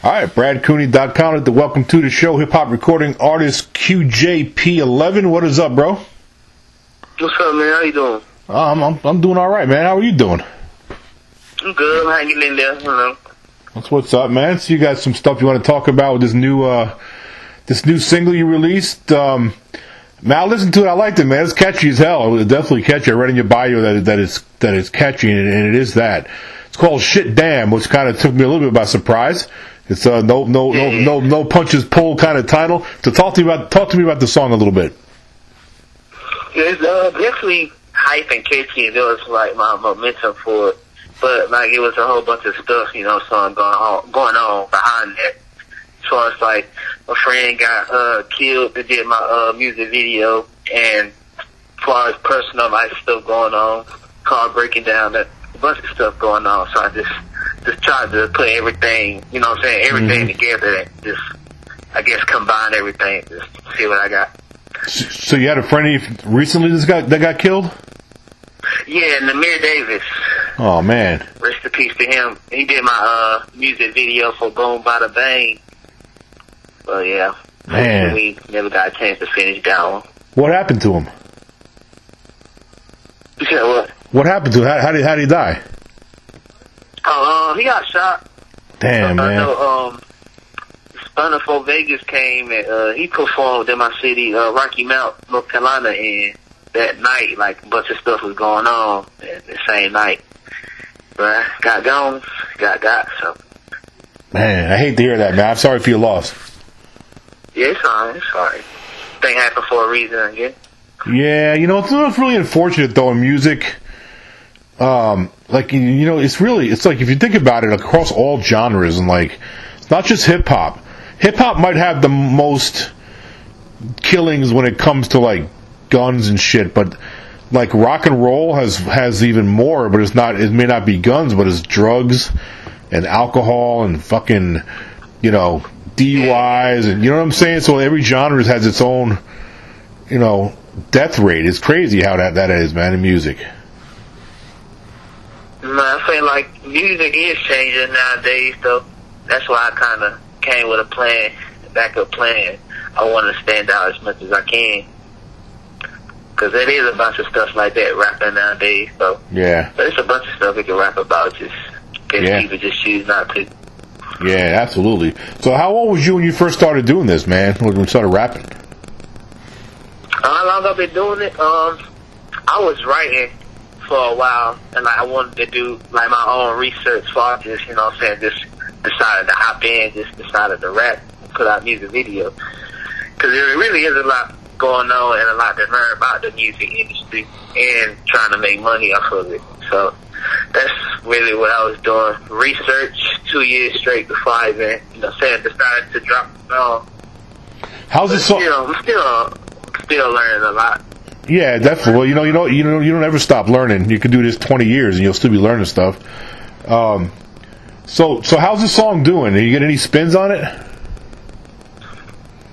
All right, BradCooney.com at the welcome to the show, hip hop recording artist QJP11. What is up, bro? What's up, man? How you doing? Um, I'm I'm doing all right, man. How are you doing? I'm good. I'm hanging in there. That's what's up, man. So you got some stuff you want to talk about with this new uh this new single you released. Um, man, I listened to it. I liked it, man. It's catchy as hell. It was definitely catchy. I read in your bio that that it's that it's catchy, and, and it is that. It's called "Shit Damn," which kind of took me a little bit by surprise. It's uh, no no no no no punches pulled kind of title. So talk to me about talk to me about the song a little bit. It's uh, definitely hype and catchy. It was like my momentum for it, but like it was a whole bunch of stuff, you know, something going on going on behind that. As far as like a friend got uh killed that did my uh music video, and as far as personal life stuff going on, car breaking down, that a bunch of stuff going on. So I just just tried to put everything, you know what I'm saying, everything Mhm. together and just, I guess, combine everything, just see what I got. So you had a friend recently that got that got killed? Yeah, Namir Davis, Oh man, rest in peace to him. He did my uh music video for Boom Bada Bang. Well, yeah. Man. We never got a chance to finish that one. what happened to him? You said what? What happened to him? How, how did how did he die? Oh, uh, he got shot. Damn, I man. know, um, Stunna 4 Vegas came and, uh, he performed in my city, uh, Rocky Mount, North Carolina, and that night, like, a bunch of stuff was going on that the same night. But got gone, got got, so. Man, I hate to hear that, man. I'm sorry for your loss. Yeah, it's fine, it's. Thing happened for a reason, I guess. Yeah, you know, it's, it's really unfortunate though in music. Um, like you- know, it's really it's like if you think about it across all genres and like not just hip hop. Hip hop might have the most killings when it comes to like guns and shit, but like rock and roll has has even more, but it's not it may not be guns, but it's drugs and alcohol and fucking you know, DUIs and you know what I'm saying? So every genre has its own you know, death rate. It's crazy how that, that is, man, in music. Man, I feel like music is changing nowadays, though. That's why I kind of came with a plan, a backup plan. I want to stand out as much as I can. Because there is a bunch of stuff like that rapping nowadays, so. Yeah, But it's a bunch of stuff we can rap about, just guess Yeah. people just choose not to. yeah, absolutely. So how old was you when you first started doing this, man? When you started rapping? How long I've been doing it? Um, I was writing for a while, and like, I wanted to do like my own research. So I just, you know, what I'm saying, just decided to hop in, just decided to rap, put out music video. Because there really is a lot going on and a lot to learn about the music industry and trying to make money off of it. So that's really what I was doing. Research two years straight before I even, you know, saying decided to drop the song. How's song? still, I'm still, still learning a lot. Yeah, definitely. Well, you know, you know, you know, you don't ever stop learning. You can do this twenty years and you'll still be learning stuff. Um, so, so how's the song doing? Did you get any spins on it?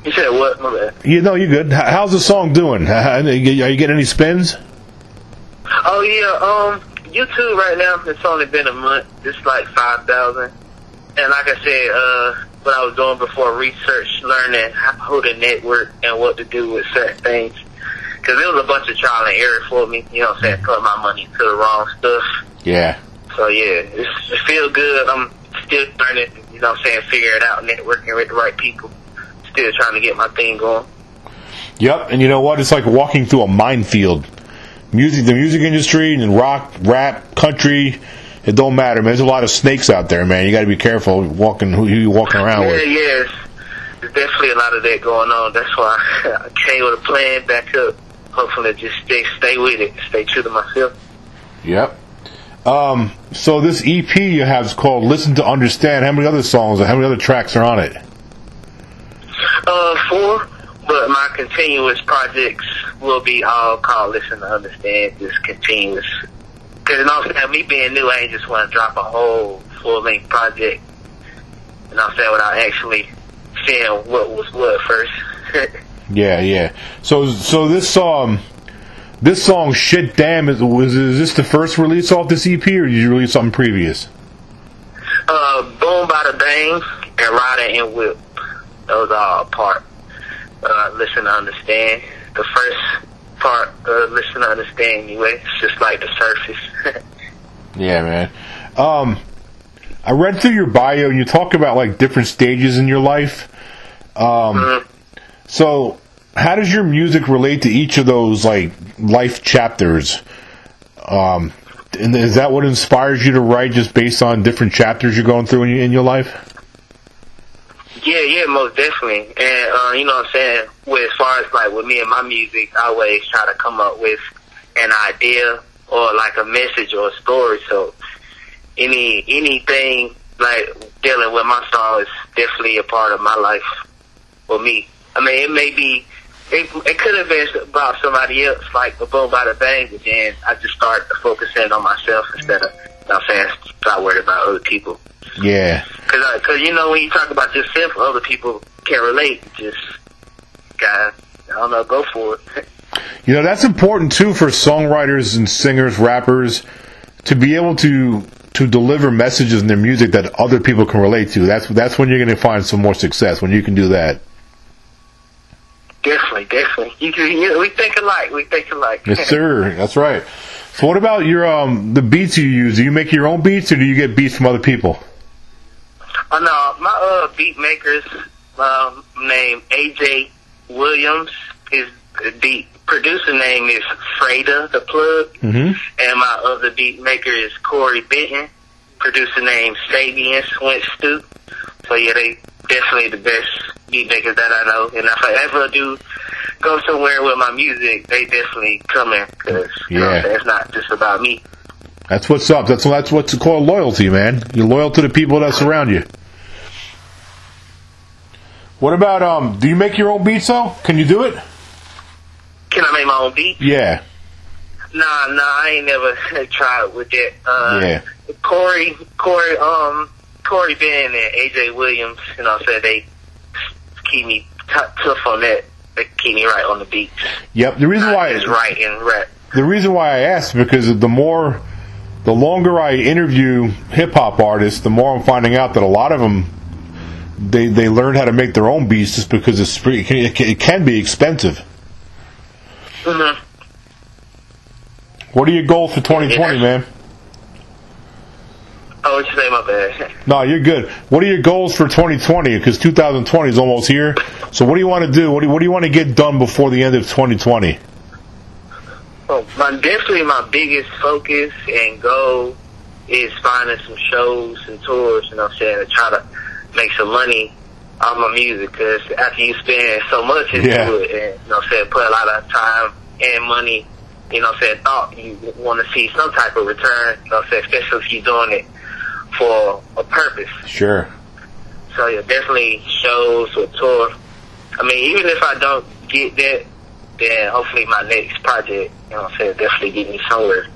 You said what? My bad. You know, you good. How's the song doing? Are you getting any spins? Oh yeah, um, YouTube right now. It's only been a month. It's like five thousand. And like I said, uh, what I was doing before research, learning how, who to network and what to do with certain things. Because it was a bunch of trial and error for me. You know what I'm saying? Put my money to the wrong stuff. Yeah. So yeah, it's, it feels good. I'm still learning. You know what I'm saying? Figure it out, networking with the right people. Still trying to get my thing going. Yep, and you know what? It's like walking through a minefield. Music, the music industry, and rock, rap, country, it don't matter, man. There's a lot of snakes out there, man. You got to be careful walking who you walking around with. Yeah, with. yes. There's definitely a lot of that going on. That's why I came with a plan back up. Hopefully just stay stay with it. Stay true to myself. Yep. Um, so this EP you have is called "Listen to Understand." How many other songs? How many other tracks are on it? Uh four, but my continuous projects will be all called Listen to Understand, just continuous. Cause you know what I'm saying, me being new, I ain't just want to drop a whole full length project. You know what I'm saying, without actually seeing what was what first. Yeah, yeah. So, so this um, this song "Shit Damn" is was is this the first release off this EP, or did you release something previous? uh, Boom Bada Bang Errata and Roddy and Whip. Those are all part. Uh, listen to understand. The first part, uh, listen to understand anyway. It's just like the surface. Yeah, man. Um, I read through your bio and you talk about like different stages in your life. Um, Mhm. So how does your music relate to each of those like life chapters? Um, and is that what inspires you to write just based on different chapters you're going through in, your- in your life? Yeah, yeah, most definitely. And uh, you know what I'm saying? With as far as like with me and my music, I always try to come up with an idea or like a message or a story. So any anything like dealing with my song is definitely a part of my life for me. I mean, it may be it, it could have been about somebody else, like the boom by the bang, but then I just started to focus in on myself instead of, you know I'm saying, start worried about other people. Yeah. Cause, I, cause you know when you talk about yourself, other people can't relate. Just gotta, I don't know, go for it. You know, that's important too for songwriters and singers, rappers, to be able to to deliver messages in their music that other people can relate to. That's that's when you're going to find some more success when you can do that. Definitely, definitely. You you, we think alike. We think alike. Yes, sir. That's right. So, what about your um the beats you use? Do you make your own beats, or do you get beats from other people? Oh no, my uh beat makers um name AJ Williams. His beat producer name is Freda the Plug, Mm-hmm. and my other beat maker is Corey Benton. Producer name Sabian Swint Stoop. So yeah, they definitely the best beat makers that I know. And if I ever do go somewhere with my music, they definitely come in because know Yeah. it's not just about me. That's what's up. That's that's what's called loyalty, man. You're loyal to the people that surround you. What about um? Do you make your own beats though? Can you do it? Can I make my own beat? Yeah. Nah, nah, I ain't never tried with that. Uh, Yeah. Corey, Corey, um, Corey Ben and AJ Williams, you know, said they keep me t- tough on that. They keep me right on the beat. Yep. The reason why just right and rap. the reason why I asked because the more, the longer I interview hip hop artists, the more I'm finding out that a lot of them, they they learn how to make their own beats just because it's it, can, it can- be expensive. hmm What are your goals for 2020, man? Oh, what my bad. No, you're good. What are your goals for 2020? Because 2020 is almost here. So what do you want to do? What do you, what do you want to get done before the end of 2020? Well, my definitely my biggest focus and goal is finding some shows and tours. You know, what I'm saying to try to make some money off my music. Because after you spend so much into Yeah. it, and you know, what I'm saying put a lot of time and money, you know, what I'm saying thought you want to see some type of return. You know, what I'm saying especially if you're doing it for a purpose. Sure. So yeah, definitely shows or tour. I mean, even if I don't get that, then hopefully my next project, you know what I'm saying, definitely get me somewhere.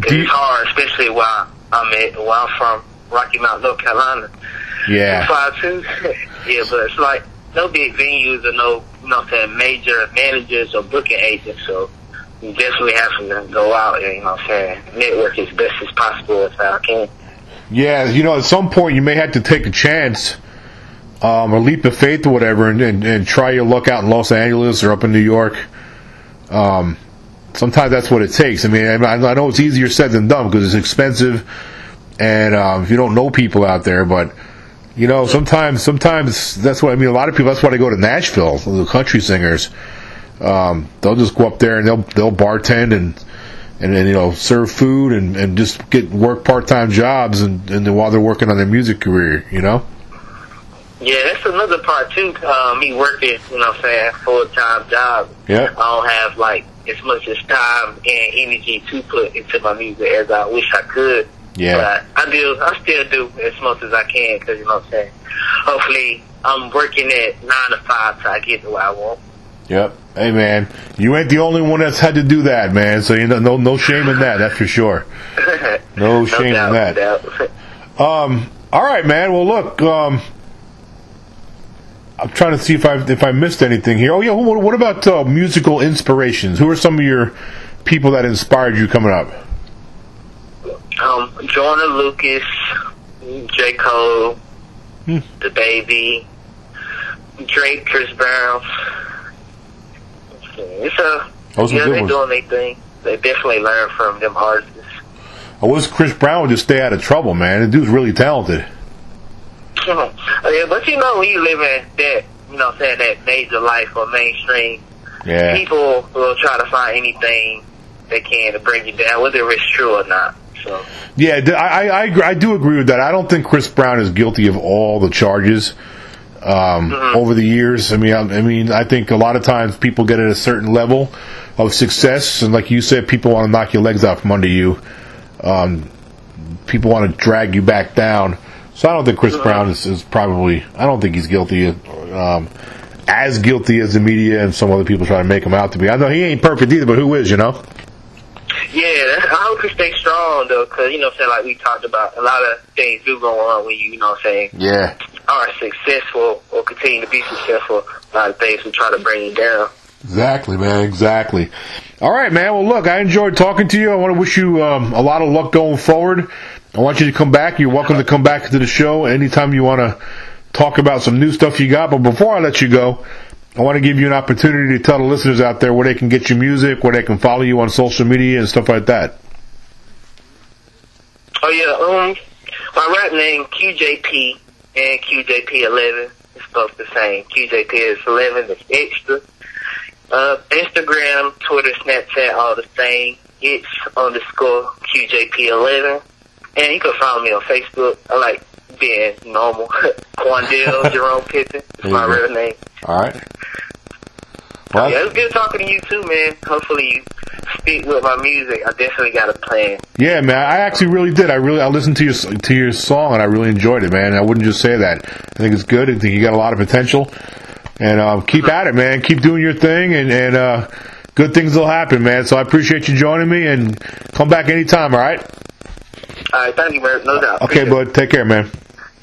Cause you- it's hard, especially while I'm at, where I'm from, Rocky Mount, North Carolina. Yeah. Five two. yeah, but it's like no big venues or no, you know what I'm saying, major managers or booking agents. So you definitely have to go out and, you know what I'm saying, network as best as possible as I can. Yeah, you know, at some point you may have to take a chance, um, leap of faith or whatever, and, and, and try your luck out in Los Angeles or up in New York. Um, sometimes that's what it takes. I mean, I, I know it's easier said than done because it's expensive, and um, if you don't know people out there, but you know, sometimes sometimes that's what I mean. A lot of people that's why they go to Nashville, the country singers. Um, they'll just go up there and they'll they'll bartend and and then you know serve food and, and just get work part time jobs and, and then while they're working on their music career, you know. Yeah, that's another part too. Uh, me working, you know what I'm saying, full time job. Yeah. I don't have like as much as time and energy to put into my music as I wish I could. Yeah. But I do, I still do as much as I can because, you know what I'm saying, hopefully I'm working at 9 to 5 so I get to where I want. Yep. Hey man, you ain't the only one that's had to do that, man. So you know, no no shame in that. That's for sure. No shame in doubt, that. no. Um. All right, man. Well, look. Um. I'm trying to see if I if I missed anything here. Oh yeah. What, what about uh, musical inspirations? Who are some of your people that inspired you coming up? um, Jordan Lucas, J. Cole, DaBaby, Drake, Chris Brown. It's a Those yeah, good they ones. doing their thing. They definitely learn from them artists. I wish Chris Brown would just stay out of trouble, man. The dude's really talented. Uh, yeah, but you know when you live in that, you know, I'm saying that major life or mainstream, Yeah. people will try to find anything they can to bring you down, whether it's true or not. So Yeah, I, I I do agree with that. I don't think Chris Brown is guilty of all the charges um, over the years. I mean, I, I mean, I think a lot of times people get at a certain level of success, and like you said, people want to knock your legs out from under you. Um, people want to drag you back down. So I don't think Chris Brown is, is probably. I don't think he's guilty. Um, as guilty as the media and some other people try to make him out to be. I know he ain't perfect either, but who is, you know? yeah, I hope you stay strong though, because you know, what I'm saying like we talked about, a lot of things do go on when you, you know, what I'm saying Yeah. Are successful or continue to be successful. A lot of things will try to bring you down. Exactly, man. Exactly. All right, man. Well, look, I enjoyed talking to you. I want to wish you um, a lot of luck going forward. I want you to come back. You're welcome to come back to the show anytime you want to talk about some new stuff you got. But before I let you go, I want to give you an opportunity to tell the listeners out there where they can get your music, where they can follow you on social media and stuff like that. Oh yeah, um, my rap name QJP and QJP11 It's both the same. QJP is 11, it's extra. Uh, Instagram, Twitter, Snapchat, all the same. It's underscore QJP11. And you can follow me on Facebook. I like being normal. Quandale Jerome Pippen is my There you go. real name. All right. Well, Yeah, was good talking to you too, man. Hopefully you speak with my music. I definitely got a plan. Yeah, man. I actually really did. I really I listened to your to your song and I really enjoyed it, man. I wouldn't just say that. I think it's good. I think you got a lot of potential. And um, keep at it, man. Keep doing your thing, and and uh, good things will happen, man. So I appreciate you joining me, and come back anytime. All right. All right, thank you, man. No doubt. Okay, Appreciate bud. Take care, man.